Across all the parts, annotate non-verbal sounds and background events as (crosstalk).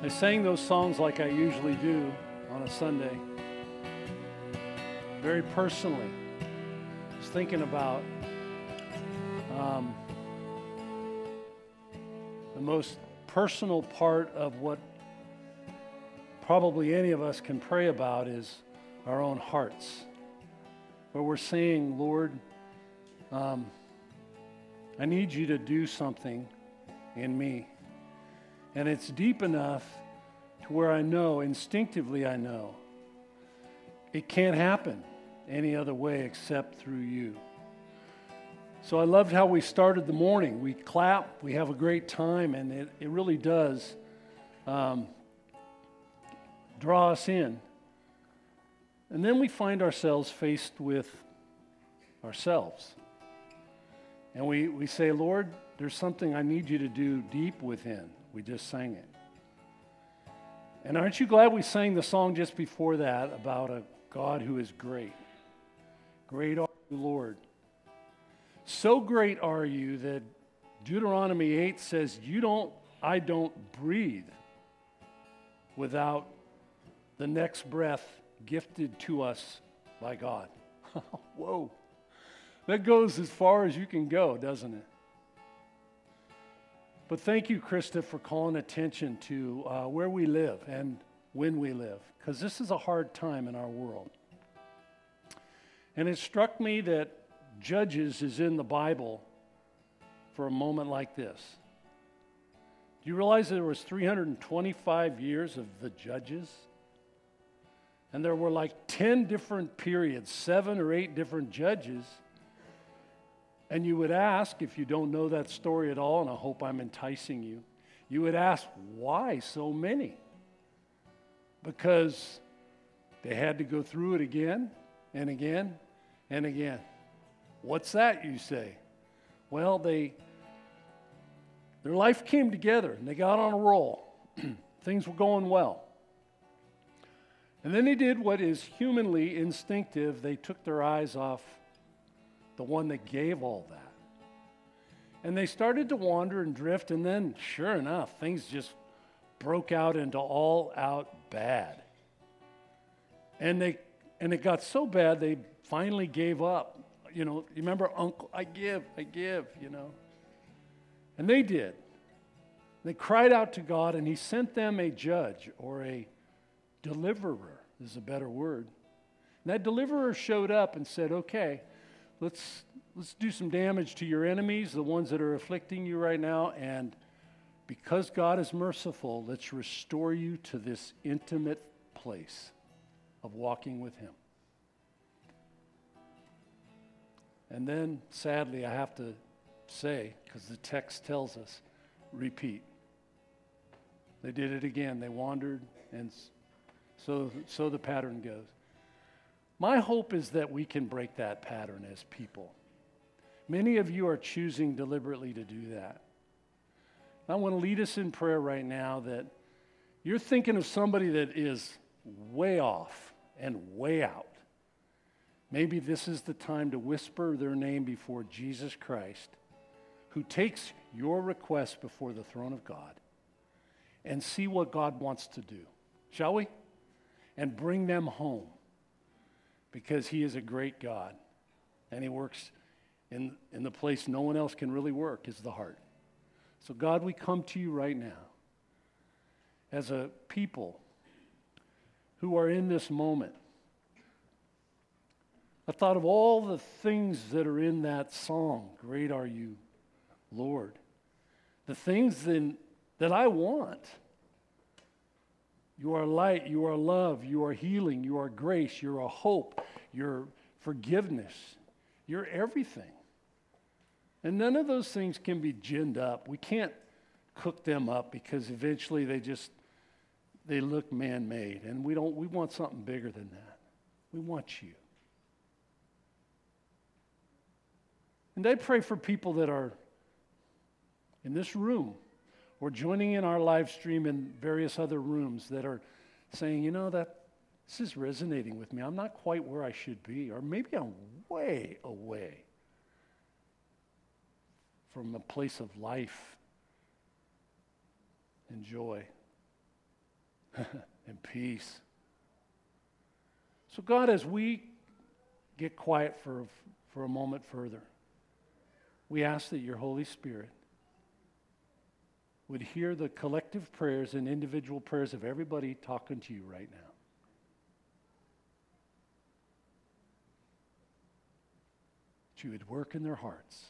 I sang those songs like I usually do on a Sunday, very personally. Just thinking about um, the most personal part of what probably any of us can pray about is our own hearts. Where we're saying, Lord, um, I need you to do something in me. And it's deep enough to where I know, instinctively, I know, it can't happen any other way except through you. So I loved how we started the morning. We clap, we have a great time, and it, it really does um, draw us in. And then we find ourselves faced with ourselves. And we, we say, Lord, there's something I need you to do deep within. We just sang it. And aren't you glad we sang the song just before that about a God who is great? Great are you, Lord. So great are you that Deuteronomy 8 says, You don't, I don't breathe without the next breath gifted to us by God. (laughs) Whoa. That goes as far as you can go, doesn't it? But thank you, Krista, for calling attention to uh, where we live and when we live, because this is a hard time in our world. And it struck me that Judges is in the Bible for a moment like this. Do you realize there was 325 years of the Judges? And there were like 10 different periods, seven or eight different judges. And you would ask, if you don't know that story at all, and I hope I'm enticing you, you would ask, why so many? Because they had to go through it again and again and again. What's that, you say? Well, they their life came together and they got on a roll. (clears throat) Things were going well. And then they did what is humanly instinctive. They took their eyes off the one that gave all that. And they started to wander and drift, and then, sure enough, things just broke out into all out bad. And, they, and it got so bad, they finally gave up. You know, you remember, Uncle, I give, I give, you know. And they did. They cried out to God, and He sent them a judge or a deliverer, is a better word. And that deliverer showed up and said, Okay, let's, let's do some damage to your enemies, the ones that are afflicting you right now, and because God is merciful, let's restore you to this intimate place of walking with Him. And then, sadly, I have to say, because the text tells us, repeat. They did it again. They wandered, and so, so the pattern goes. My hope is that we can break that pattern as people. Many of you are choosing deliberately to do that. I want to lead us in prayer right now that you're thinking of somebody that is way off and way out. Maybe this is the time to whisper their name before Jesus Christ, who takes your request before the throne of God, and see what God wants to do. Shall we? And bring them home because He is a great God and He works in, in the place no one else can really work, is the heart. So, God, we come to you right now as a people who are in this moment I thought of all the things that are in that song, Great Are You, Lord. The things that, that I want. You are light, you are love, you are healing, you are grace, you're a hope, you're forgiveness, you're everything. And none of those things can be ginned up. We can't cook them up because eventually they just they look man-made and we don't we want something bigger than that. We want you. And I pray for people that are in this room or joining in our live stream in various other rooms that are saying, you know, that this is resonating with me. I'm not quite where I should be, or maybe I'm way away from a place of life and joy. (laughs) and peace. So, God, as we get quiet for, for a moment further, we ask that your Holy Spirit would hear the collective prayers and individual prayers of everybody talking to you right now. That you would work in their hearts.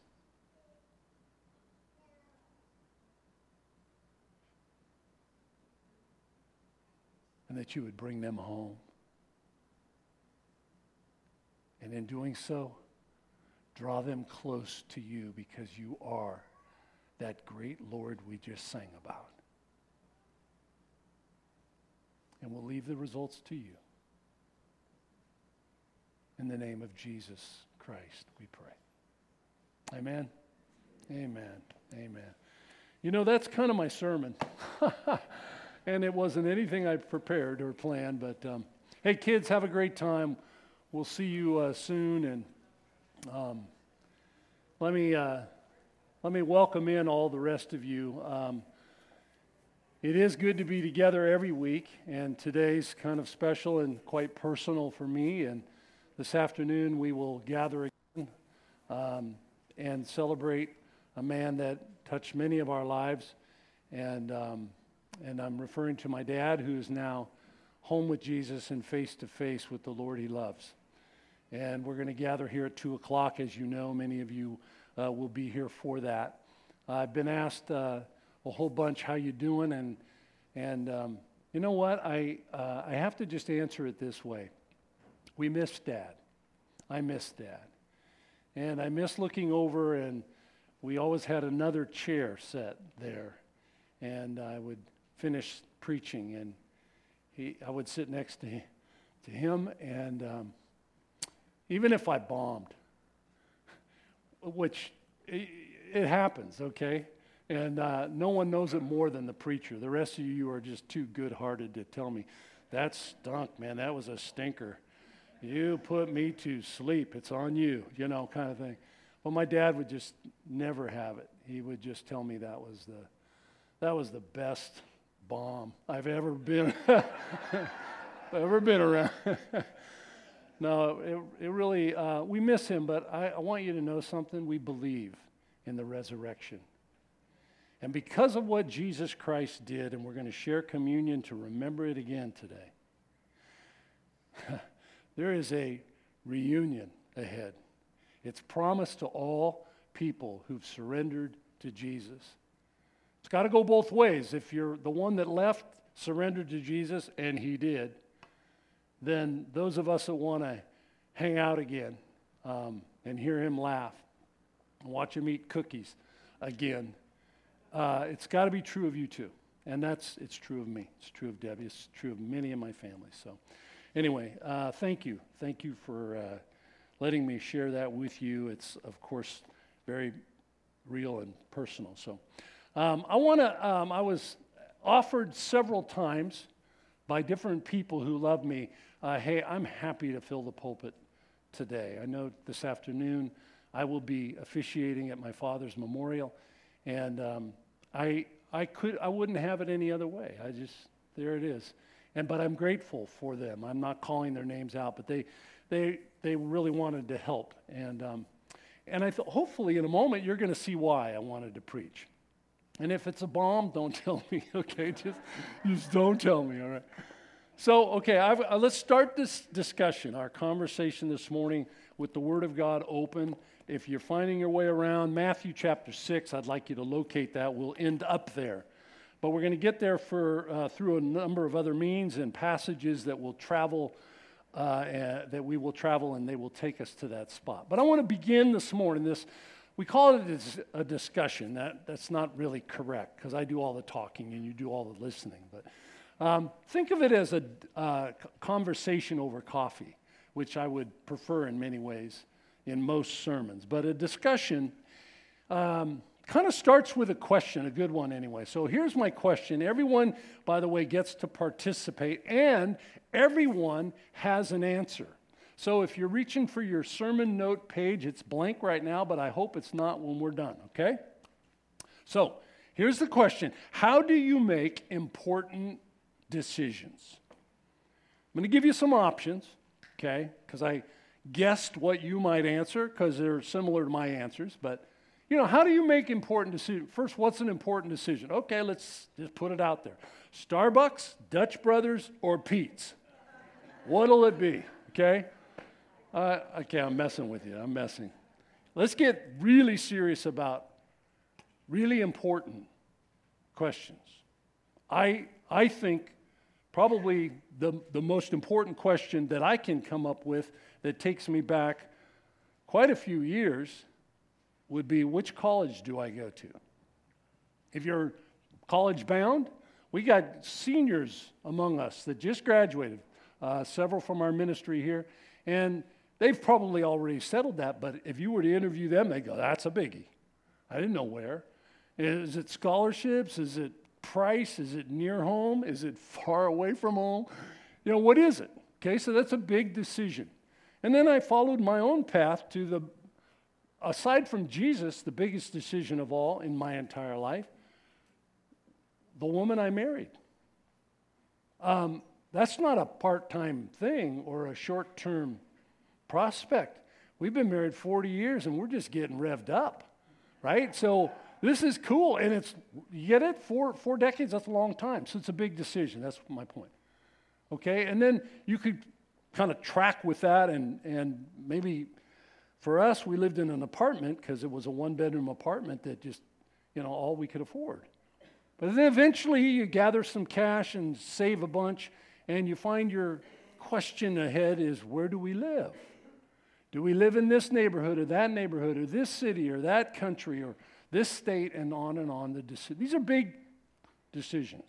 And that you would bring them home. And in doing so, draw them close to you because you are that great Lord we just sang about. And we'll leave the results to you. In the name of Jesus Christ, we pray. Amen. Amen. Amen. You know, that's kind of my sermon. (laughs) and it wasn't anything I prepared or planned, but um, hey, kids, have a great time. We'll see you uh, soon. And um, let me. Uh, let me welcome in all the rest of you. Um, it is good to be together every week, and today's kind of special and quite personal for me. And this afternoon we will gather again um, and celebrate a man that touched many of our lives. And, um, and I'm referring to my dad, who is now home with Jesus and face to face with the Lord he loves. And we're going to gather here at 2 o'clock, as you know, many of you uh, will be here for that. I've been asked uh, a whole bunch how you doing, and and um, you know what? I uh, I have to just answer it this way. We miss Dad. I miss Dad, and I miss looking over, and we always had another chair set there, and I would finish preaching, and he I would sit next to to him, and um, even if I bombed which it, it happens, okay? And uh, no one knows it more than the preacher. The rest of you are just too good hearted to tell me, that stunk, man. That was a stinker. You put me to sleep. It's on you, you know, kind of thing. But my dad would just never have it. He would just tell me that was the, that was the best bomb I've ever been, (laughs) ever been around. (laughs) No, it, it really, uh, we miss him, but I, I want you to know something. We believe in the resurrection. And because of what Jesus Christ did, and we're going to share communion to remember it again today, (laughs) there is a reunion ahead. It's promised to all people who've surrendered to Jesus. It's got to go both ways. If you're the one that left, surrendered to Jesus, and he did, then those of us that want to hang out again um, and hear him laugh, and watch him eat cookies again, uh, it's got to be true of you too. And that's, it's true of me. It's true of Debbie. It's true of many of my family. So, anyway, uh, thank you. Thank you for uh, letting me share that with you. It's, of course, very real and personal. So, um, I want to, um, I was offered several times by different people who love me uh, hey, I'm happy to fill the pulpit today. I know this afternoon I will be officiating at my father's memorial, and um, I, I, could, I wouldn't have it any other way. I just, there it is. And, but I'm grateful for them. I'm not calling their names out, but they, they, they really wanted to help. And, um, and I thought, hopefully, in a moment, you're going to see why I wanted to preach. And if it's a bomb, don't (laughs) tell me, okay? Just, just don't tell me, all right? So, okay, I've, uh, let's start this discussion, our conversation this morning with the Word of God open. If you're finding your way around Matthew chapter 6, I'd like you to locate that. We'll end up there. But we're going to get there for, uh, through a number of other means and passages that will travel, uh, uh, that we will travel, and they will take us to that spot. But I want to begin this morning. This we call it a discussion. That, that's not really correct because I do all the talking and you do all the listening. But um, think of it as a uh, conversation over coffee, which I would prefer in many ways in most sermons. But a discussion um, kind of starts with a question, a good one anyway. So here's my question. Everyone, by the way, gets to participate, and everyone has an answer. So if you're reaching for your sermon note page, it's blank right now, but I hope it's not when we're done, okay? So here's the question How do you make important decisions. I'm going to give you some options, okay? Because I guessed what you might answer because they're similar to my answers. But, you know, how do you make important decisions? First, what's an important decision? Okay, let's just put it out there Starbucks, Dutch Brothers, or Pete's? What'll it be? Okay? Uh, okay, I'm messing with you. I'm messing. Let's get really serious about really important questions. I, I think probably the, the most important question that I can come up with that takes me back quite a few years would be which college do I go to? If you're college bound, we got seniors among us that just graduated, uh, several from our ministry here, and they've probably already settled that. But if you were to interview them, they go, That's a biggie. I didn't know where. Is it scholarships? Is it price? Is it near home? Is it far away from home? You know, what is it? Okay, so that's a big decision. And then I followed my own path to the, aside from Jesus, the biggest decision of all in my entire life, the woman I married. Um, that's not a part time thing or a short term prospect. We've been married 40 years and we're just getting revved up, right? So this is cool. And it's, you get it? Four, four decades, that's a long time. So it's a big decision. That's my point. Okay? And then you could kind of track with that and, and maybe for us, we lived in an apartment because it was a one bedroom apartment that just, you know, all we could afford. But then eventually you gather some cash and save a bunch, and you find your question ahead is where do we live? Do we live in this neighborhood or that neighborhood or this city or that country or this state and on and on. The deci- These are big decisions.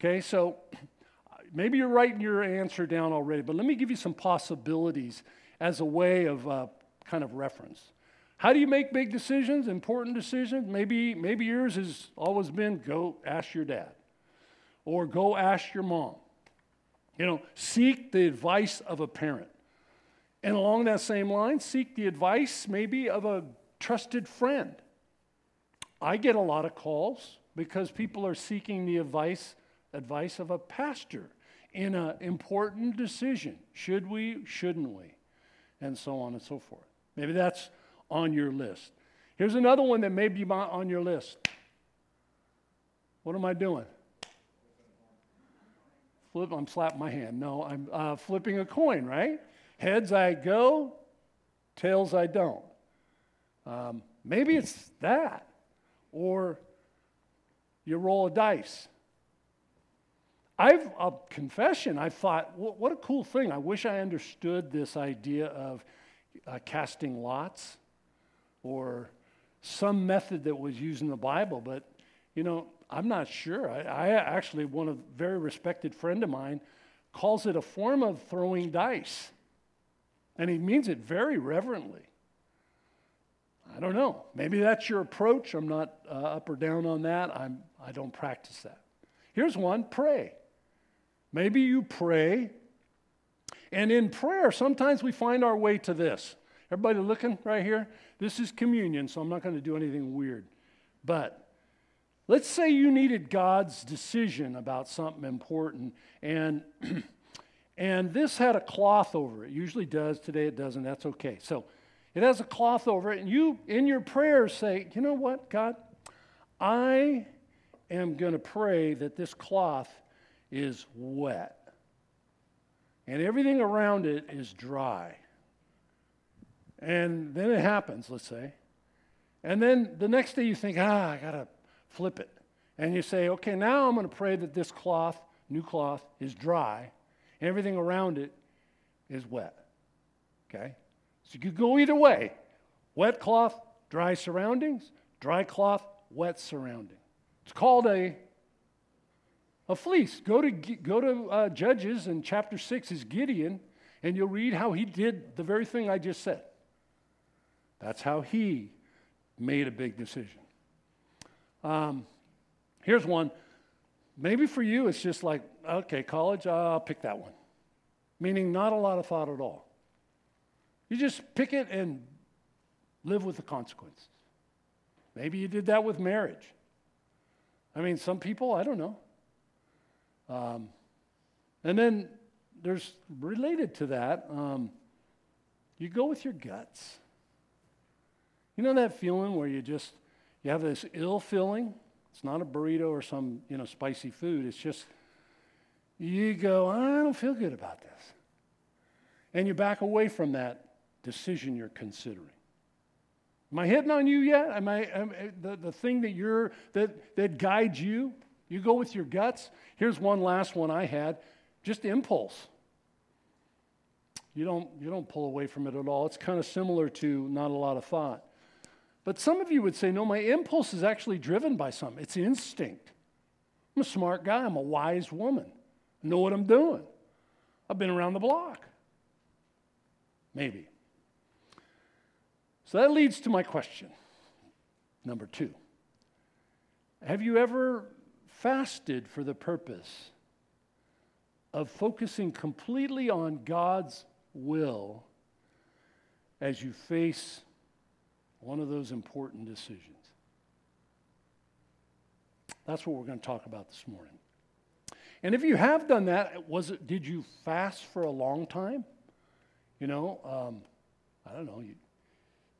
Okay, so (clears throat) maybe you're writing your answer down already, but let me give you some possibilities as a way of uh, kind of reference. How do you make big decisions, important decisions? Maybe, maybe yours has always been go ask your dad or go ask your mom. You know, seek the advice of a parent. And along that same line, seek the advice maybe of a trusted friend. I get a lot of calls because people are seeking the advice, advice of a pastor in an important decision. Should we, shouldn't we? And so on and so forth. Maybe that's on your list. Here's another one that may be on your list. What am I doing? Flip, I'm slapping my hand. No, I'm uh, flipping a coin, right? Heads I go, tails I don't. Um, maybe it's that or you roll a dice. I've, a confession, I thought, what a cool thing. I wish I understood this idea of uh, casting lots or some method that was used in the Bible, but, you know, I'm not sure. I, I actually, one of very respected friend of mine calls it a form of throwing dice. And he means it very reverently. I don't know. Maybe that's your approach. I'm not uh, up or down on that. I'm, I don't practice that. Here's one pray. Maybe you pray, and in prayer, sometimes we find our way to this. Everybody looking right here? This is communion, so I'm not going to do anything weird. But let's say you needed God's decision about something important, and (clears throat) and this had a cloth over it. Usually does. Today it doesn't. That's okay. So it has a cloth over it, and you, in your prayers, say, You know what, God? I am going to pray that this cloth is wet and everything around it is dry. And then it happens, let's say. And then the next day you think, ah, I got to flip it. And you say, okay, now I'm going to pray that this cloth, new cloth, is dry. And everything around it is wet. Okay? So you could go either way wet cloth, dry surroundings, dry cloth, wet surrounding. It's called a, a fleece. Go to, go to uh, Judges in chapter 6 is Gideon, and you'll read how he did the very thing I just said. That's how he made a big decision. Um, here's one. Maybe for you, it's just like, okay, college, I'll pick that one. Meaning, not a lot of thought at all. You just pick it and live with the consequences. Maybe you did that with marriage. I mean, some people, I don't know. Um, and then there's related to that, um, you go with your guts. You know that feeling where you just you have this ill feeling? It's not a burrito or some, you know, spicy food. It's just you go, I don't feel good about this. And you back away from that decision you're considering. Am I hitting on you yet? Am I, am, eh, the, the thing that you're that that guides you? You go with your guts. Here's one last one I had, just impulse. You don't you don't pull away from it at all. It's kind of similar to not a lot of thought. But some of you would say, no, my impulse is actually driven by something. It's instinct. I'm a smart guy. I'm a wise woman. I know what I'm doing. I've been around the block. Maybe. So that leads to my question. Number two Have you ever fasted for the purpose of focusing completely on God's will as you face one of those important decisions? That's what we're going to talk about this morning. And if you have done that, was it, did you fast for a long time? You know, um, I don't know, you,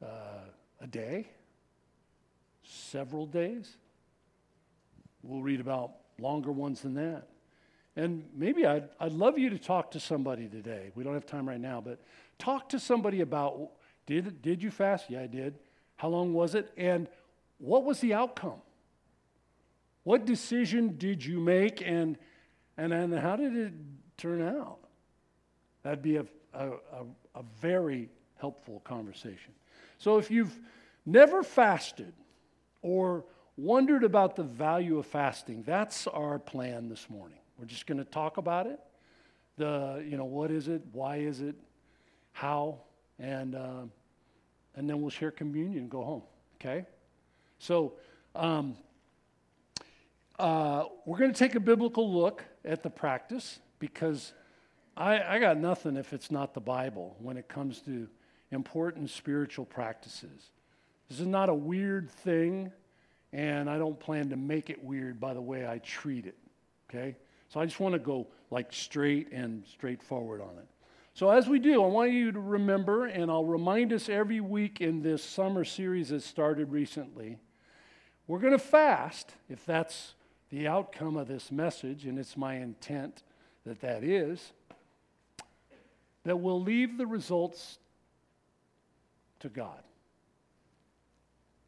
uh, a day, several days. We'll read about longer ones than that. And maybe I'd, I'd love you to talk to somebody today. We don't have time right now, but talk to somebody about did, did you fast? Yeah, I did. How long was it? And what was the outcome? What decision did you make and, and, and how did it turn out? That'd be a, a, a, a very helpful conversation. So if you've never fasted or wondered about the value of fasting, that's our plan this morning. We're just going to talk about it. The, you know, what is it? Why is it? How? And, uh, and then we'll share communion and go home. Okay? So, um, uh, we're going to take a biblical look at the practice because I, I got nothing if it's not the Bible when it comes to important spiritual practices. This is not a weird thing, and I don't plan to make it weird by the way I treat it. Okay? So I just want to go like straight and straightforward on it. So, as we do, I want you to remember, and I'll remind us every week in this summer series that started recently, we're going to fast, if that's the outcome of this message, and it's my intent that that is, that we'll leave the results to God.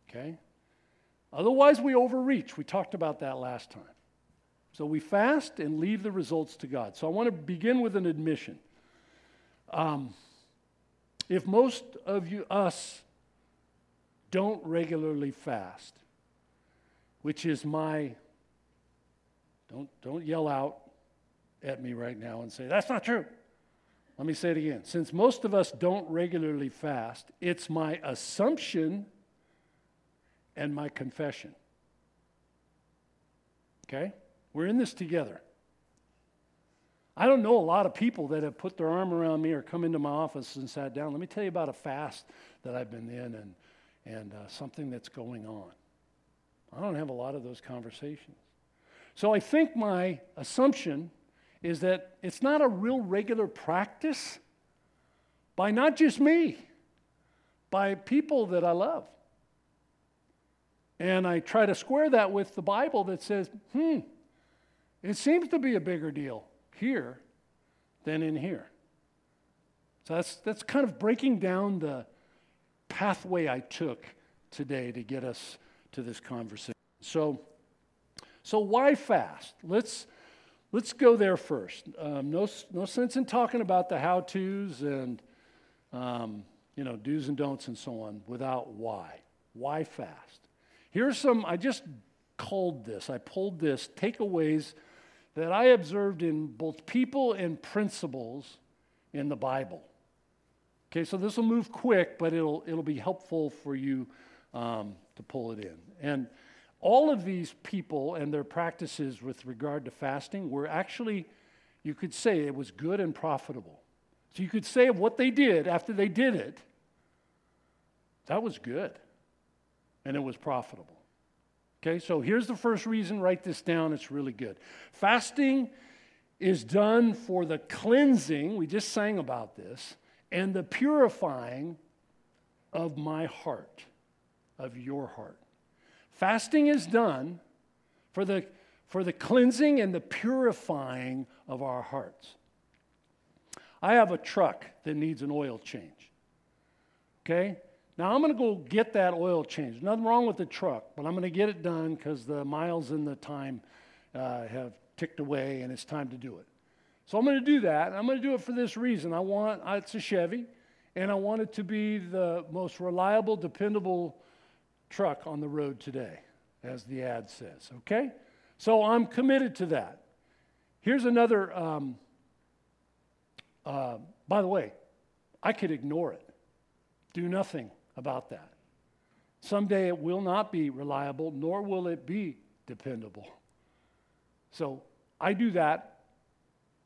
Okay? Otherwise, we overreach. We talked about that last time. So we fast and leave the results to God. So I want to begin with an admission. Um, if most of you, us, don't regularly fast, which is my, don't, don't yell out at me right now and say, that's not true. Let me say it again. Since most of us don't regularly fast, it's my assumption and my confession. Okay? We're in this together. I don't know a lot of people that have put their arm around me or come into my office and sat down. Let me tell you about a fast that I've been in and, and uh, something that's going on. I don't have a lot of those conversations. So I think my assumption is that it's not a real regular practice by not just me, by people that I love. And I try to square that with the Bible that says, hmm, it seems to be a bigger deal here than in here. So that's, that's kind of breaking down the pathway I took today to get us to this conversation. So, so why fast? Let's, Let's go there first. Um, no, no sense in talking about the how to's and, um, you know, do's and don'ts and so on without why. Why fast? Here's some, I just called this, I pulled this takeaways that I observed in both people and principles in the Bible. Okay, so this will move quick, but it'll, it'll be helpful for you um, to pull it in. And all of these people and their practices with regard to fasting were actually, you could say, it was good and profitable. So you could say of what they did after they did it, that was good and it was profitable. Okay, so here's the first reason write this down, it's really good. Fasting is done for the cleansing, we just sang about this, and the purifying of my heart, of your heart. Fasting is done for the, for the cleansing and the purifying of our hearts. I have a truck that needs an oil change. Okay? Now I'm going to go get that oil change. Nothing wrong with the truck, but I'm going to get it done because the miles and the time uh, have ticked away and it's time to do it. So I'm going to do that. I'm going to do it for this reason. I want it's a Chevy, and I want it to be the most reliable, dependable truck on the road today, as the ad says. Okay, so I'm committed to that. Here's another. Um, uh, by the way, I could ignore it, do nothing about that. Someday it will not be reliable, nor will it be dependable. So I do that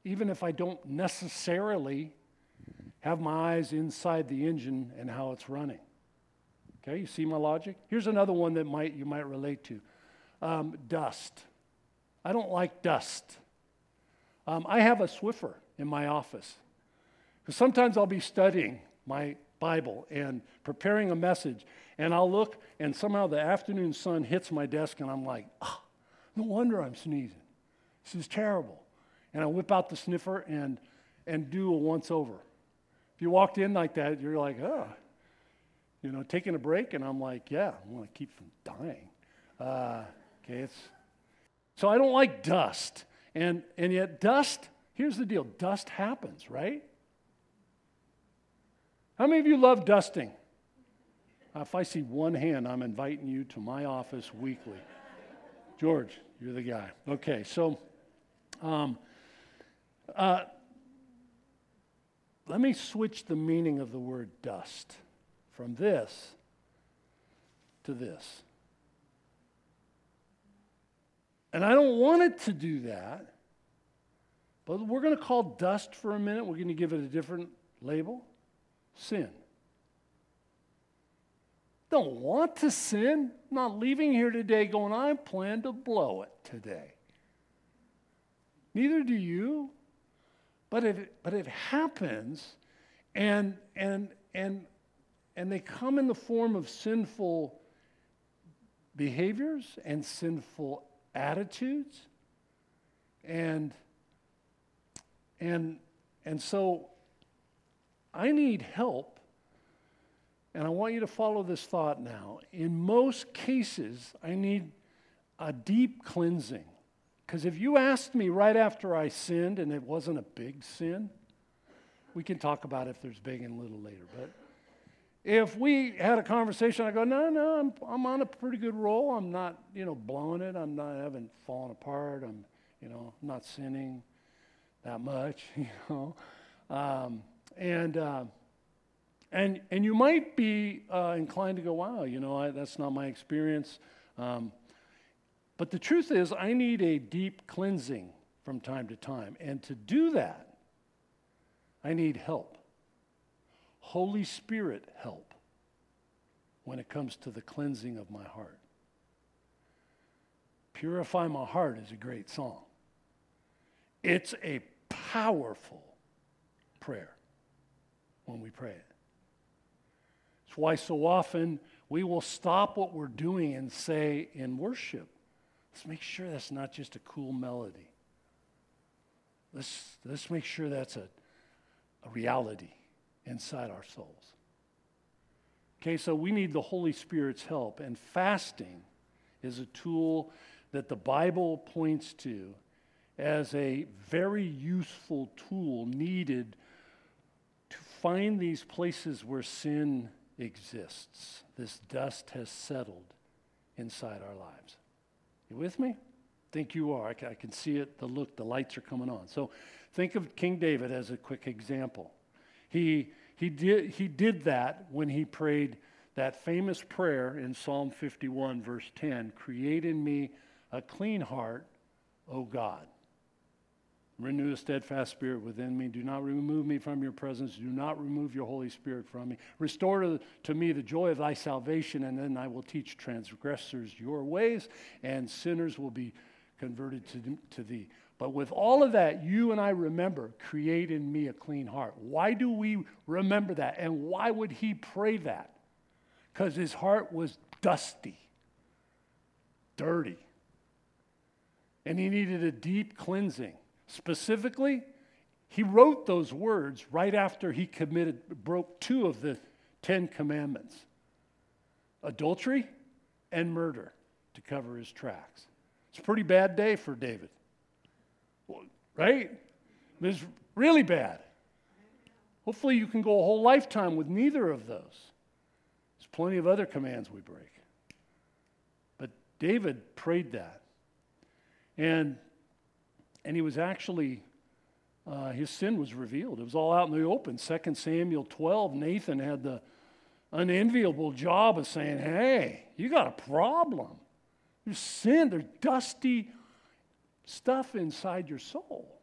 even if I don't necessarily have my eyes inside the engine and how it's running. Okay, you see my logic? Here's another one that might you might relate to. Um, dust. I don't like dust. Um, I have a Swiffer in my office. Sometimes I'll be studying my Bible and preparing a message, and I'll look, and somehow the afternoon sun hits my desk, and I'm like, oh, no wonder I'm sneezing. This is terrible. And I whip out the Swiffer and, and do a once over. If you walked in like that, you're like, oh, you know, taking a break, and I'm like, yeah, I want to keep from dying. Uh, okay, it's so I don't like dust, and and yet dust. Here's the deal: dust happens, right? How many of you love dusting? If I see one hand, I'm inviting you to my office weekly. George, you're the guy. Okay, so um, uh, let me switch the meaning of the word dust from this to this. And I don't want it to do that, but we're going to call dust for a minute. We're going to give it a different label sin. Don't want to sin. not leaving here today going, I plan to blow it today. Neither do you. But it, but it happens, and, and, and, and they come in the form of sinful behaviors and sinful attitudes. And, and, and so I need help, and I want you to follow this thought now. In most cases, I need a deep cleansing. Because if you asked me right after I sinned and it wasn't a big sin, we can talk about if there's big and little later. But if we had a conversation, I go, no, no, I'm, I'm on a pretty good roll. I'm not, you know, blowing it. I'm not, I haven't fallen apart. I'm, you know, not sinning that much, (laughs) you know. Um, and, uh, and, and you might be uh, inclined to go, wow, you know, I, that's not my experience. Um, but the truth is, I need a deep cleansing from time to time. And to do that, I need help. Holy Spirit help when it comes to the cleansing of my heart. Purify My Heart is a great song. It's a powerful prayer when we pray it. It's why so often we will stop what we're doing and say in worship, let's make sure that's not just a cool melody. Let's, let's make sure that's a, a reality inside our souls. Okay, so we need the Holy Spirit's help, and fasting is a tool that the Bible points to as a very useful tool needed find these places where sin exists. This dust has settled inside our lives. You with me? Think you are. I can see it, the look, the lights are coming on. So think of King David as a quick example. He, he, did, he did that when he prayed that famous prayer in Psalm 51, verse 10 Create in me a clean heart, O God. Renew a steadfast spirit within me. Do not remove me from your presence. Do not remove your Holy Spirit from me. Restore to, me the joy of thy salvation, and then I will teach transgressors your ways, and sinners will be converted to, to thee. But with all of that, you and I remember, create in me a clean heart. Why do we remember that? And why would he pray that? Because his heart was dusty, dirty, and he needed a deep cleansing. Specifically, he wrote those words right after he committed, broke two of the Ten Commandments adultery and murder to cover his tracks. It's a pretty bad day for David, right? It's really bad. Hopefully, you can go a whole lifetime with neither of those. There's plenty of other commands we break. But David prayed that. And, and he was actually, uh, his sin was revealed. It was all out in the open. 2 Samuel 12, Nathan had the unenviable job of saying, hey, you got a problem. There's sin, there's dusty stuff inside your soul.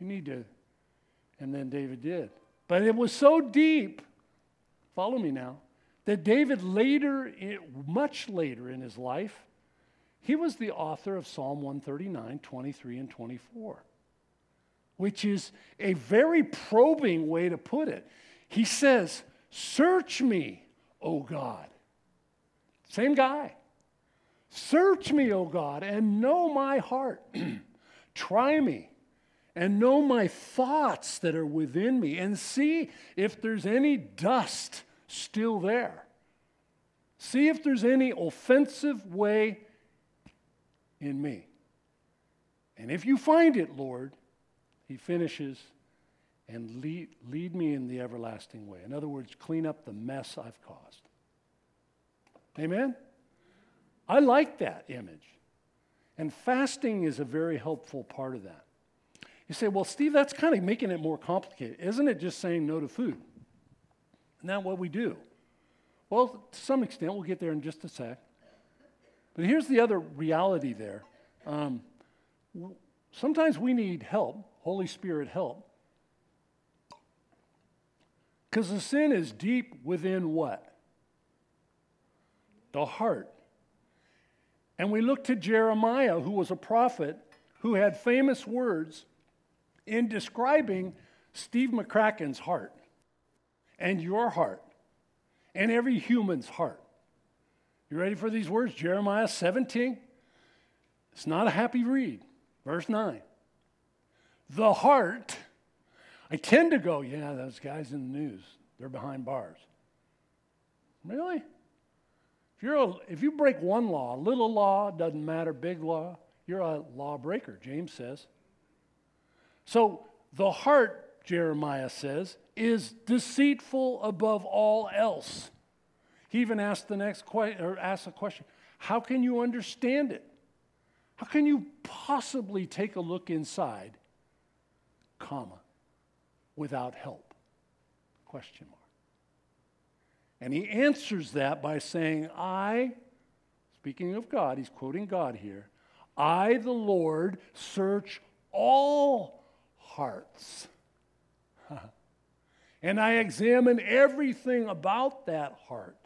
You need to. And then David did. But it was so deep, follow me now, that David later, much later in his life, he was the author of Psalm 139, 23, and 24, which is a very probing way to put it. He says, Search me, O God. Same guy. Search me, O God, and know my heart. (clears throat) Try me and know my thoughts that are within me, and see if there's any dust still there. See if there's any offensive way in me. And if you find it, Lord, he finishes, and lead, lead me in the everlasting way. In other words, clean up the mess I've caused. Amen? I like that image. And fasting is a very helpful part of that. You say, well, Steve, that's kind of making it more complicated. Isn't it just saying no to food? Isn't that what we do? Well, to some extent, we'll get there in just a sec. But here's the other reality there. Um, sometimes we need help, Holy Spirit help, because the sin is deep within what? The heart. And we look to Jeremiah, who was a prophet who had famous words in describing Steve McCracken's heart and your heart and every human's heart. You ready for these words? Jeremiah 17. It's not a happy read. Verse 9. The heart I tend to go, yeah, those guys in the news, they're behind bars. Really? If, you're a, if you break one law, little law, doesn't matter, big law, you're a lawbreaker, James says. So the heart, Jeremiah says, is deceitful above all else. He even asked the next question, or asked a question, how can you understand it? How can you possibly take a look inside, comma, without help? Question mark. And he answers that by saying, I, speaking of God, he's quoting God here, I, the Lord, search all hearts. (laughs) and I examine everything about that heart.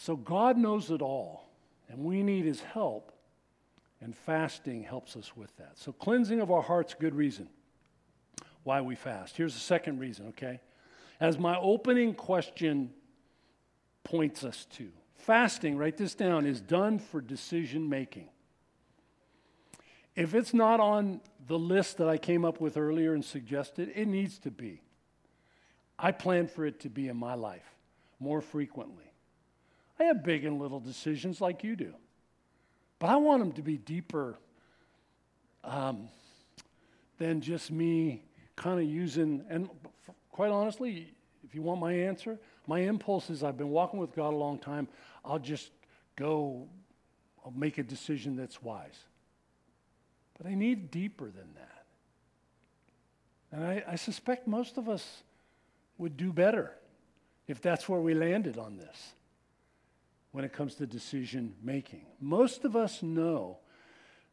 So God knows it all, and we need his help, and fasting helps us with that. So, cleansing of our heart's good reason why we fast. Here's the second reason, okay? As my opening question points us to fasting, write this down, is done for decision making. If it's not on the list that I came up with earlier and suggested, it needs to be. I plan for it to be in my life more frequently. I have big and little decisions like you do, but I want them to be deeper um, than just me kind of using, and quite honestly, if you want my answer, my impulse is I've been walking with God a long time. I'll just go, I'll make a decision that's wise. But I need deeper than that. And I, I suspect most of us would do better if that's where we landed on this when it comes to decision making. Most of us know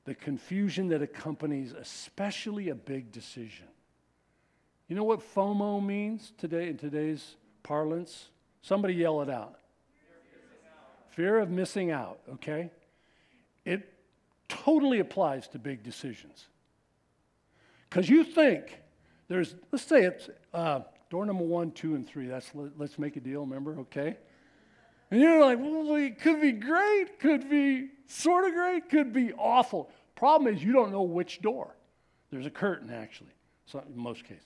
the confusion that accompanies, especially a big decision. You know what FOMO means today in today's parlance? Somebody yell it out. Fear of missing out, okay? It totally applies to big decisions. Because you think there's, let's say it's uh, door number one, two, and three. That's let's make a deal, remember? Okay. And you're like, well, it could be great, could be sort of great, could be awful. Problem is, you don't know which door. There's a curtain, actually, so in most cases.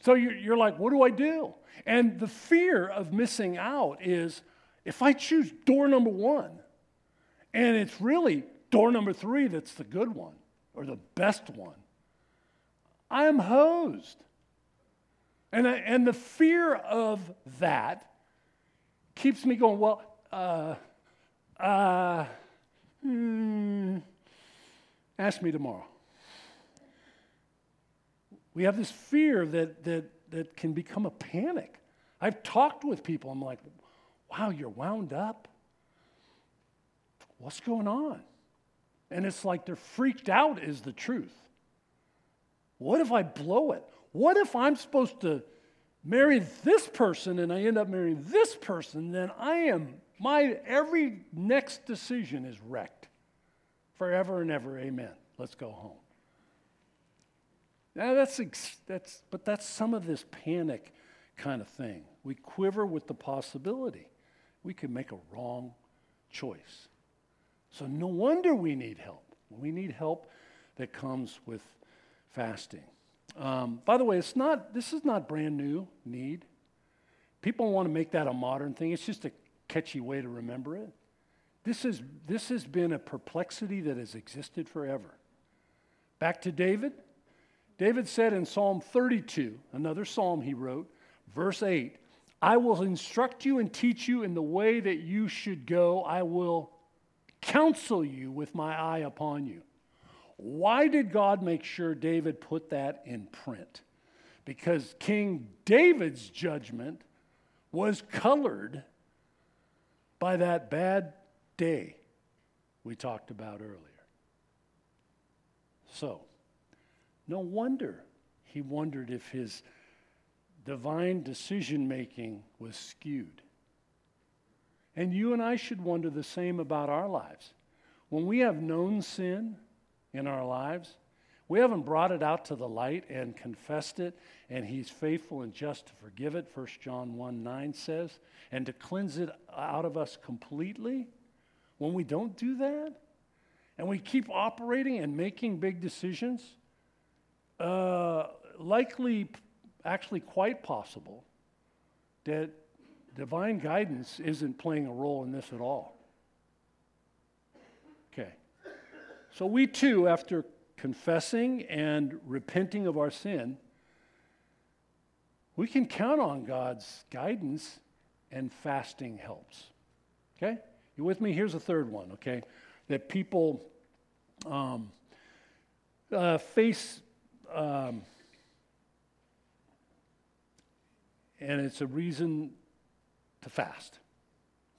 So you're, like, what do I do? And the fear of missing out is if I choose door number one, and it's really door number three that's the good one or the best one, I am hosed. And, I, and the fear of that keeps me going, well, uh, uh, hmm, ask me tomorrow. We have this fear that, that, that can become a panic. I've talked with people, I'm like, wow, you're wound up? What's going on? And it's like they're freaked out, is the truth. What if I blow it? What if I'm supposed to marry this person and I end up marrying this person, then I am, my every next decision is wrecked forever and ever. Amen. Let's go home. Now that's, that's, but that's some of this panic kind of thing. We quiver with the possibility we could make a wrong choice. So no wonder we need help. We need help that comes with fasting. Um, by the way, it's not, this is not brand new need. People want to make that a modern thing. It's just a catchy way to remember it. This, is, this has been a perplexity that has existed forever. Back to David. David said in Psalm 32, another psalm he wrote, verse 8, I will instruct you and teach you in the way that you should go. I will counsel you with my eye upon you. Why did God make sure David put that in print? Because King David's judgment was colored by that bad day we talked about earlier. So, no wonder he wondered if his divine decision making was skewed. And you and I should wonder the same about our lives. When we have known sin, in our lives. We haven't brought it out to the light and confessed it, and He's faithful and just to forgive it, 1 John 1 9 says, and to cleanse it out of us completely. When we don't do that, and we keep operating and making big decisions, uh, likely, actually, quite possible that divine guidance isn't playing a role in this at all. So we too, after confessing and repenting of our sin, we can count on God's guidance and fasting helps. Okay? You with me? Here's a third one, okay? That people um, uh, face, um, and it's a reason to fast.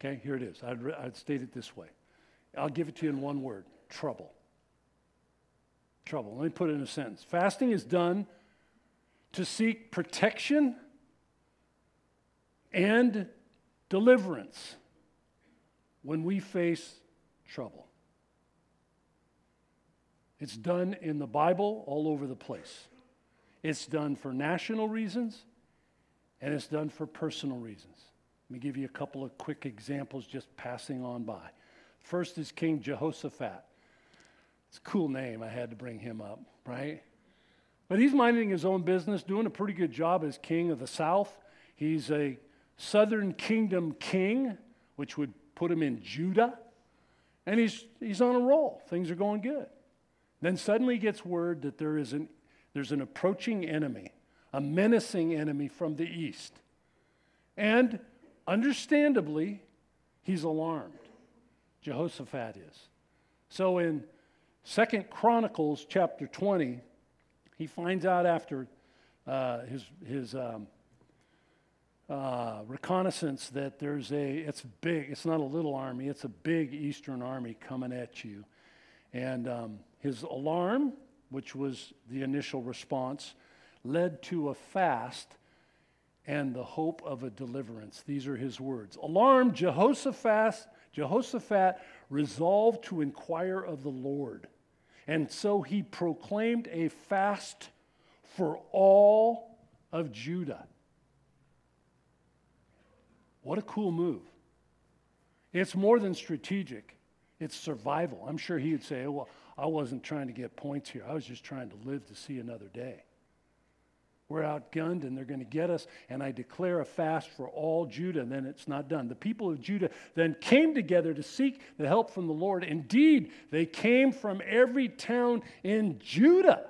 Okay, here it is. I'd, I'd state it this way. I'll give it to you in one word trouble trouble. Let me put it in a sentence. Fasting is done to seek protection and deliverance when we face trouble. It's done in the Bible all over the place. It's done for national reasons and it's done for personal reasons. Let me give you a couple of quick examples just passing on by. First is King Jehoshaphat. It's a cool name. I had to bring him up, right? But he's minding his own business, doing a pretty good job as king of the south. He's a southern kingdom king, which would put him in Judah. And he's, he's on a roll. Things are going good. Then suddenly he gets word that there is an, there's an approaching enemy, a menacing enemy from the east. And understandably, he's alarmed. Jehoshaphat is. So in Second Chronicles chapter 20, he finds out after uh, his, his um, uh, reconnaissance that there's a, it's big, it's not a little army, it's a big eastern army coming at you. And um, his alarm, which was the initial response, led to a fast and the hope of a deliverance. These are his words. Alarmed, Jehoshaphat, Jehoshaphat resolved to inquire of the Lord. And so he proclaimed a fast for all of Judah. What a cool move. It's more than strategic, it's survival. I'm sure he would say, Well, I wasn't trying to get points here, I was just trying to live to see another day. We're outgunned and they're going to get us, and I declare a fast for all Judah, and then it's not done. The people of Judah then came together to seek the help from the Lord. Indeed, they came from every town in Judah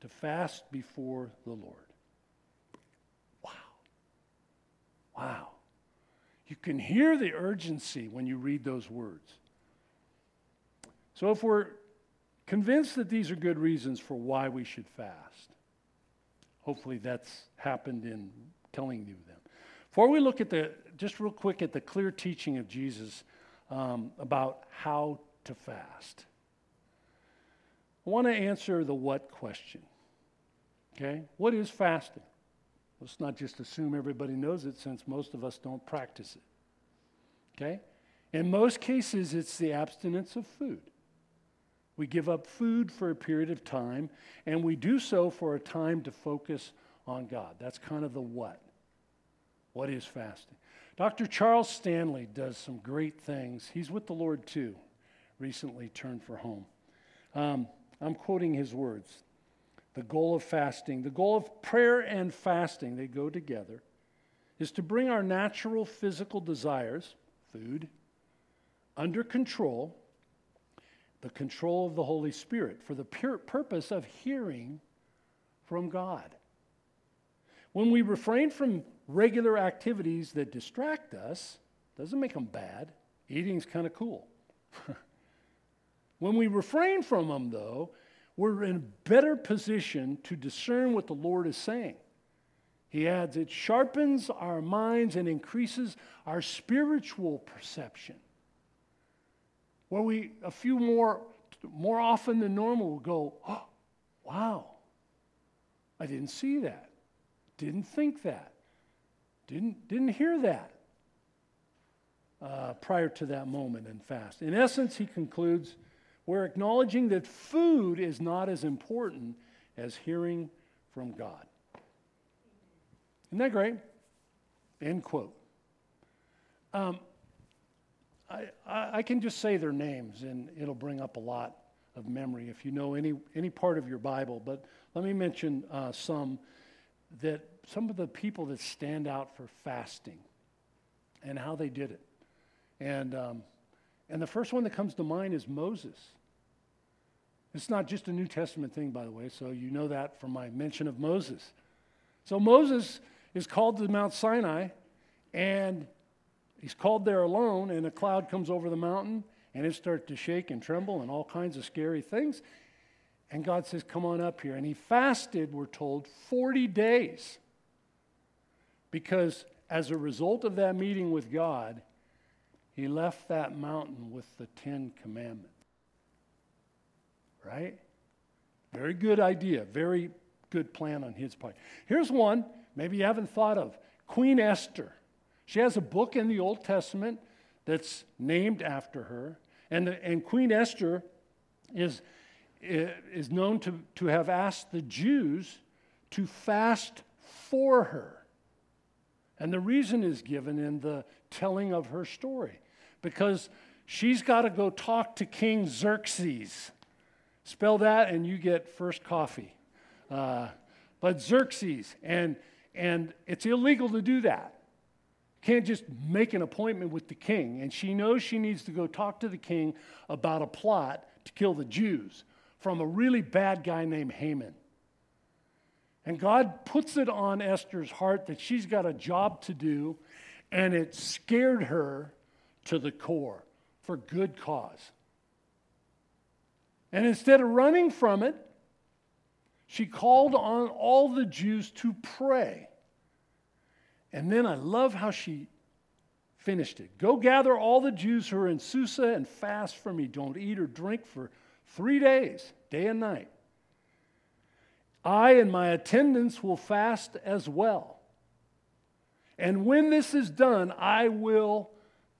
to fast before the Lord. Wow. Wow. You can hear the urgency when you read those words. So, if we're convinced that these are good reasons for why we should fast, hopefully that's happened in telling you them. Before we look at the, just real quick at the clear teaching of Jesus um, about how to fast, I want to answer the what question. Okay? What is fasting? Let's not just assume everybody knows it since most of us don't practice it. Okay? In most cases, it's the abstinence of food. We give up food for a period of time, and we do so for a time to focus on God. That's kind of the what. What is fasting? Dr. Charles Stanley does some great things. He's with the Lord too, recently turned for home. Um, I'm quoting his words. The goal of fasting, the goal of prayer and fasting, they go together, is to bring our natural physical desires, food, under control the control of the Holy Spirit for the pure purpose of hearing from God. When we refrain from regular activities that distract us, doesn't make them bad. Eating's kind of cool. (laughs) when we refrain from them, though, we're in a better position to discern what the Lord is saying. He adds, it sharpens our minds and increases our spiritual perception where we, a few more, more often than normal, will go, oh, wow, I didn't see that, didn't think that, didn't, didn't hear that uh, prior to that moment and fast. In essence, he concludes, we're acknowledging that food is not as important as hearing from God. Isn't that great? End quote. Um, I, I, can just say their names and it'll bring up a lot of memory if you know any, any part of your Bible. But let me mention uh, some that some of the people that stand out for fasting and how they did it. And, um, and the first one that comes to mind is Moses. It's not just a New Testament thing, by the way, so you know that from my mention of Moses. So Moses is called to Mount Sinai, and He's called there alone, and a cloud comes over the mountain, and it starts to shake and tremble and all kinds of scary things. And God says, Come on up here. And he fasted, we're told, 40 days. Because as a result of that meeting with God, he left that mountain with the Ten Commandments. Right? Very good idea. Very good plan on his part. Here's one maybe you haven't thought of Queen Esther. She has a book in the Old Testament that's named after her. And, the, and Queen Esther is, is known to, to have asked the Jews to fast for her. And the reason is given in the telling of her story because she's got to go talk to King Xerxes. Spell that and you get first coffee. Uh, but Xerxes, and, and it's illegal to do that can't just make an appointment with the king. And she knows she needs to go talk to the king about a plot to kill the Jews from a really bad guy named Haman. And God puts it on Esther's heart that she's got a job to do, and it scared her to the core for good cause. And instead of running from it, she called on all the Jews to pray. And then I love how she finished it. Go gather all the Jews who are in Susa and fast for me. Don't eat or drink for three days, day and night. I and my attendants will fast as well. And when this is done, I will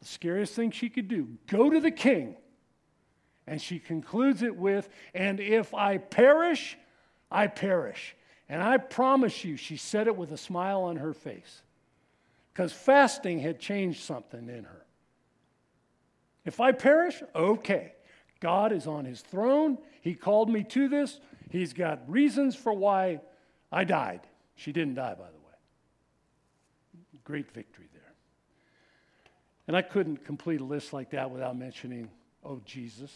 the scariest thing she could do go to the king. And she concludes it with, And if I perish, I perish. And I promise you, she said it with a smile on her face because fasting had changed something in her. If I perish, okay. God is on his throne. He called me to this. He's got reasons for why I died. She didn't die, by the way. Great victory there. And I couldn't complete a list like that without mentioning, oh, Jesus.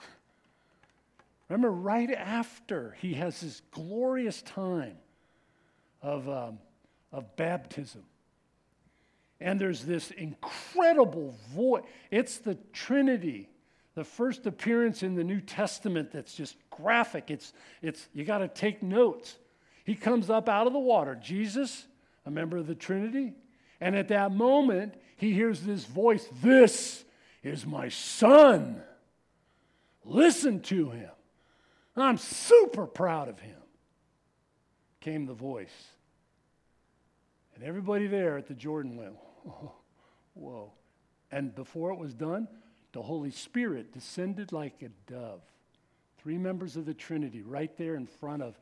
(laughs) Remember, right after he has this glorious time of, um, of baptism, and there's this incredible voice. It's the Trinity, the first appearance in the New Testament that's just graphic. It's, it's you got to take notes. He comes up out of the water. Jesus, a member of the Trinity, and at that moment, he hears this voice This is my son. Listen to him. I'm super proud of him. Came the voice. And everybody there at the Jordan went, (laughs) Whoa. And before it was done, the Holy Spirit descended like a dove. Three members of the Trinity right there in front of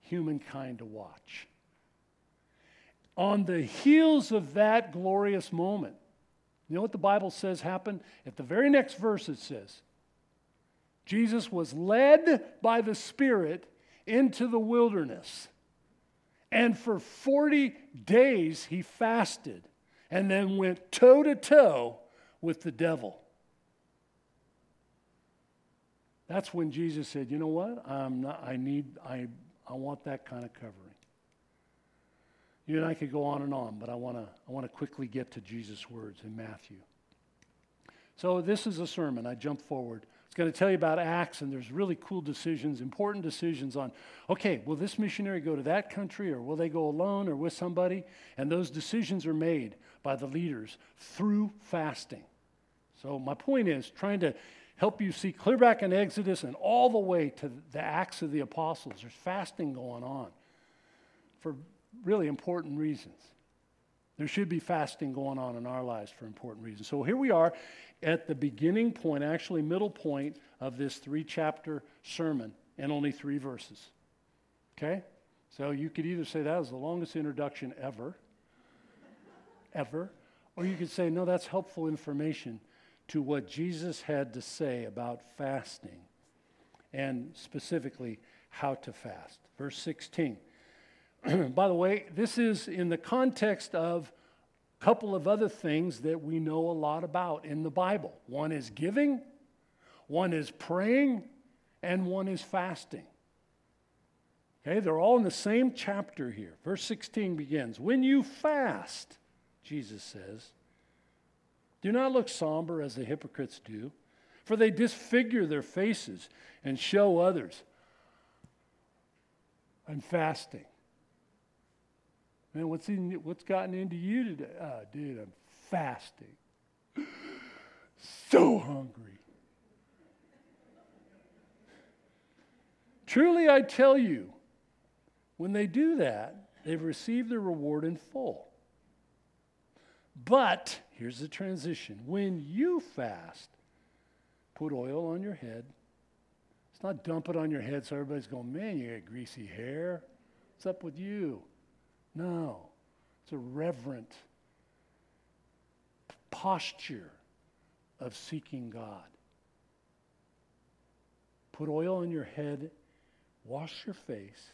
humankind to watch. On the heels of that glorious moment, you know what the Bible says happened? At the very next verse, it says, Jesus was led by the Spirit into the wilderness. And for 40 days, he fasted and then went toe to toe with the devil. That's when Jesus said, You know what? I'm not, I need, I, I want that kind of covering. You and I could go on and on, but I want to I want to quickly get to Jesus' words in Matthew. So this is a sermon. I jump forward. It's going to tell you about Acts, and there's really cool decisions, important decisions on, okay, will this missionary go to that country, or will they go alone, or with somebody? And those decisions are made by the leaders through fasting. So my point is trying to help you see clear back in Exodus and all the way to the Acts of the Apostles. There's fasting going on for really important reasons. There should be fasting going on in our lives for important reasons. So here we are at the beginning point, actually, middle point of this three chapter sermon and only three verses. Okay? So you could either say that was the longest introduction ever, ever, or you could say, no, that's helpful information to what Jesus had to say about fasting and specifically how to fast. Verse 16. (clears throat) By the way, this is in the context of a couple of other things that we know a lot about in the Bible. One is giving, one is praying, and one is fasting. Okay, they're all in the same chapter here. Verse 16 begins When you fast, Jesus says, do not look somber as the hypocrites do, for they disfigure their faces and show others. I'm fasting. Man, what's, in, what's gotten into you today? Oh, dude, I'm fasting. So hungry. Truly, I tell you, when they do that, they've received their reward in full. But here's the transition when you fast, put oil on your head. It's not dump it on your head so everybody's going, man, you got greasy hair. What's up with you? No, it's a reverent posture of seeking God. Put oil on your head, wash your face,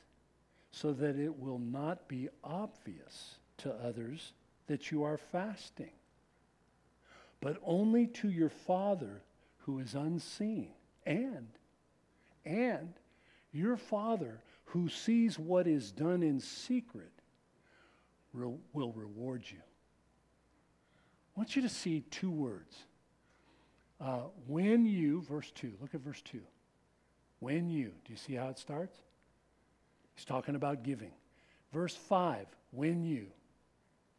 so that it will not be obvious to others that you are fasting, but only to your Father who is unseen. And, and your Father who sees what is done in secret re- will reward you. I want you to see two words. Uh, when you, verse 2, look at verse 2. When you, do you see how it starts? He's talking about giving. Verse 5, when you.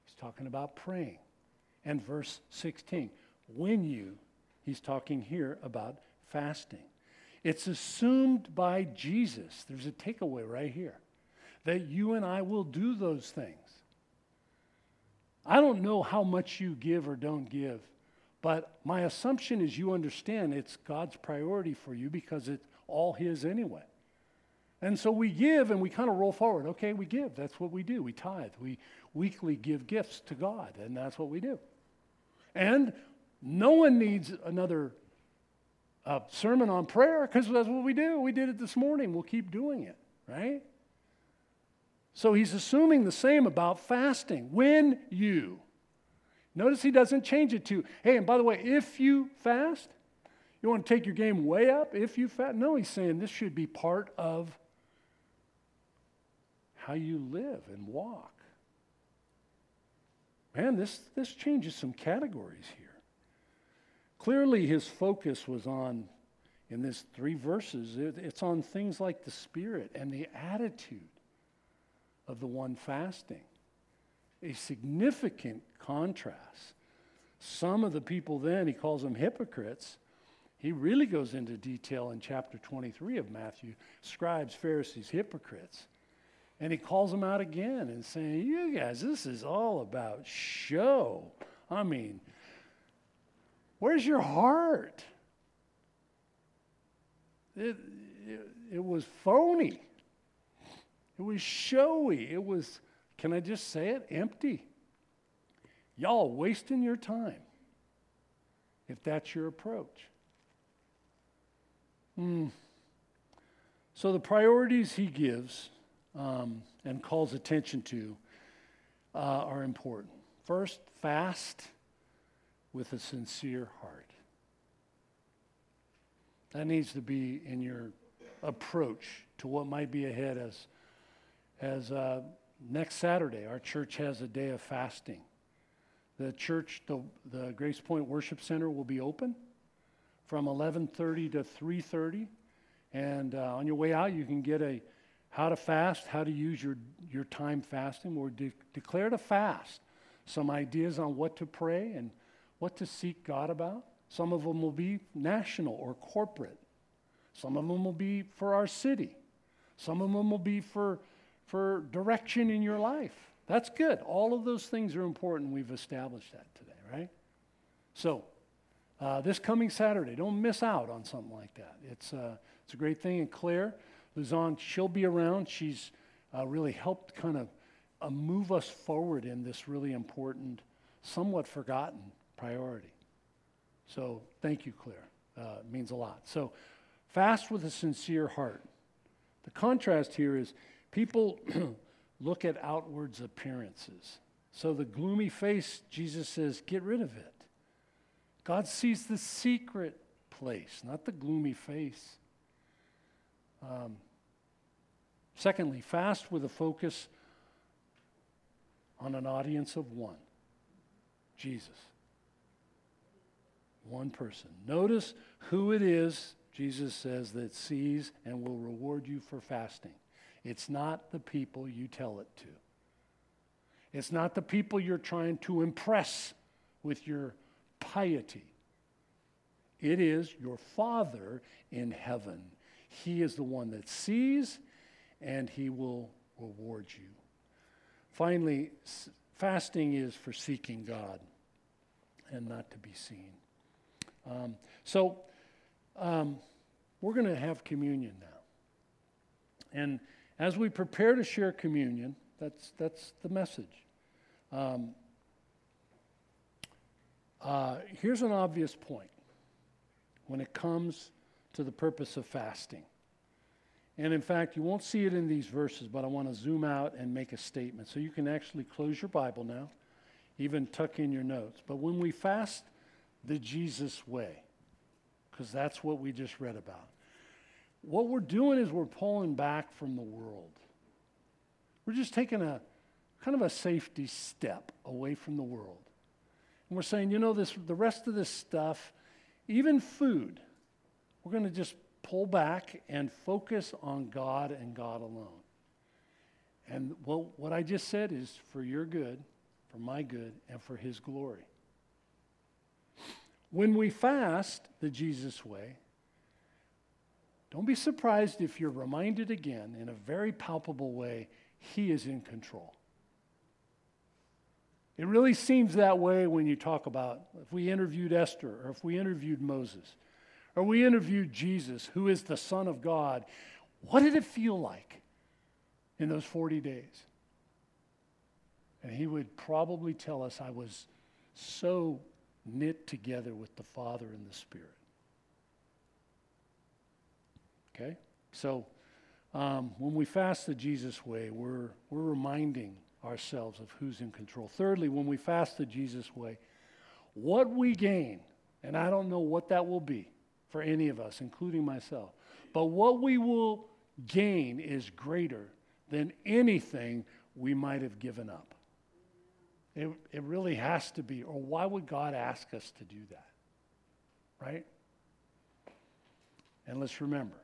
He's talking about praying. And verse 16, when you, he's talking here about fasting. It's assumed by Jesus, there's a takeaway right here, that you and I will do those things. I don't know how much you give or don't give, but my assumption is you understand it's God's priority for you because it's all His anyway. And so we give and we kind of roll forward. Okay, we give. That's what we do. We tithe. We weekly give gifts to God, and that's what we do. And no one needs another uh, sermon on prayer because that's what we do. We did it this morning. We'll keep doing it, right? So he's assuming the same about fasting. When you, notice he doesn't change it to, hey, and by the way, if you fast, you want to take your game way up if you fast? No, he's saying this should be part of how you live and walk. Man, this, this changes some categories here. Clearly, his focus was on, in these three verses, it, it's on things like the spirit and the attitude of the one fasting. A significant contrast. Some of the people then, he calls them hypocrites. He really goes into detail in chapter 23 of Matthew scribes, Pharisees, hypocrites. And he calls them out again and saying, You guys, this is all about show. I mean, where's your heart? It, it, it was phony. It was showy. It was, can I just say it, empty. Y'all wasting your time if that's your approach. Hmm. So the priorities he gives um, and calls attention to uh, are important. First, fast with a sincere heart. That needs to be in your approach to what might be ahead as as uh, next Saturday, our church has a day of fasting. The church, the, the Grace Point Worship Center will be open from 11:30 to 3:30, and uh, on your way out, you can get a how to fast, how to use your your time fasting. We're de- declared a fast. Some ideas on what to pray and what to seek God about. Some of them will be national or corporate. Some of them will be for our city. Some of them will be for for direction in your life. That's good. All of those things are important. We've established that today, right? So, uh, this coming Saturday, don't miss out on something like that. It's, uh, it's a great thing. And Claire Luzon, she'll be around. She's uh, really helped kind of uh, move us forward in this really important, somewhat forgotten priority. So, thank you, Claire. Uh, it means a lot. So, fast with a sincere heart. The contrast here is People (clears throat) look at outwards appearances. So the gloomy face, Jesus says, get rid of it. God sees the secret place, not the gloomy face. Um, secondly, fast with a focus on an audience of one Jesus. One person. Notice who it is, Jesus says, that sees and will reward you for fasting. It's not the people you tell it to. It's not the people you're trying to impress with your piety. It is your Father in heaven. He is the one that sees and he will reward you. Finally, fasting is for seeking God and not to be seen. Um, so, um, we're going to have communion now. And as we prepare to share communion, that's, that's the message. Um, uh, here's an obvious point when it comes to the purpose of fasting. And in fact, you won't see it in these verses, but I want to zoom out and make a statement. So you can actually close your Bible now, even tuck in your notes. But when we fast the Jesus way, because that's what we just read about, what we're doing is we're pulling back from the world. We're just taking a kind of a safety step away from the world. And we're saying, you know, this the rest of this stuff, even food, we're going to just pull back and focus on God and God alone. And what I just said is for your good, for my good, and for his glory. When we fast the Jesus way, don't be surprised if you're reminded again in a very palpable way, He is in control. It really seems that way when you talk about if we interviewed Esther or if we interviewed Moses or we interviewed Jesus, who is the Son of God. What did it feel like in those 40 days? And he would probably tell us, I was so knit together with the Father and the Spirit. Okay? So um, when we fast the Jesus way, we're, we're reminding ourselves of who's in control. Thirdly, when we fast the Jesus way, what we gain, and I don't know what that will be for any of us, including myself, but what we will gain is greater than anything we might have given up. It, it really has to be. Or why would God ask us to do that? Right? And let's remember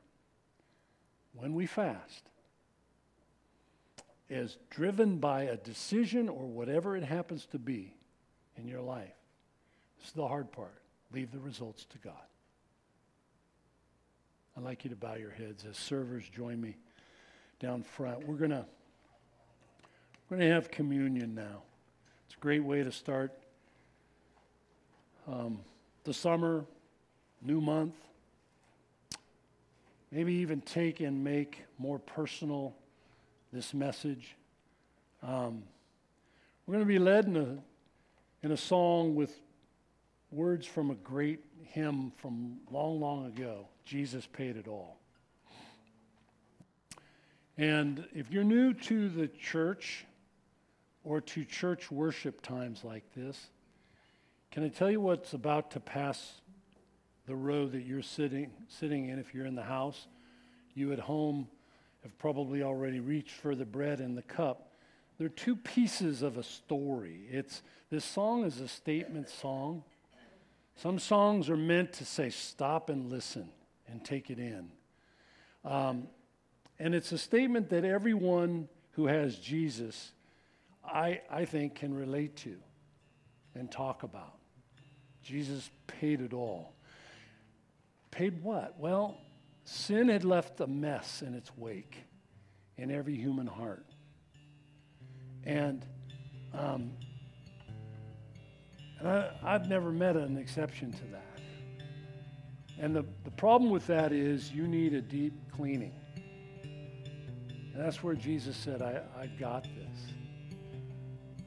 when we fast, is driven by a decision or whatever it happens to be in your life. This is the hard part. Leave the results to God. I'd like you to bow your heads as servers join me down front. We're going to we're going to have communion now. It's a great way to start um, the summer, new month. Maybe even take and make more personal this message. Um, we're going to be led in a, in a song with words from a great hymn from long, long ago Jesus paid it all. And if you're new to the church or to church worship times like this, can I tell you what's about to pass the row that you're sitting, sitting in if you're in the house? You at home have probably already reached for the bread and the cup. They're two pieces of a story. It's, this song is a statement song. Some songs are meant to say, stop and listen and take it in. Um, and it's a statement that everyone who has Jesus, I, I think, can relate to and talk about. Jesus paid it all. Paid what? Well, sin had left a mess in its wake in every human heart. And, um, and I, I've never met an exception to that. And the, the problem with that is you need a deep cleaning. And that's where Jesus said, I, I got this.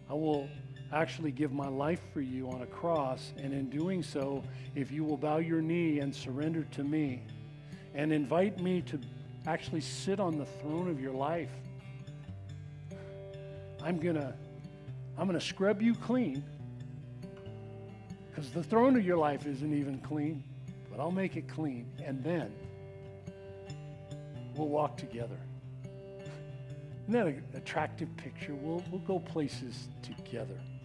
I will actually give my life for you on a cross. And in doing so, if you will bow your knee and surrender to me and invite me to actually sit on the throne of your life, I'm going to I'm going to scrub you clean because the throne of your life isn't even clean, but I'll make it clean. And then we'll walk together. Isn't that an attractive picture? We'll, we'll go places together.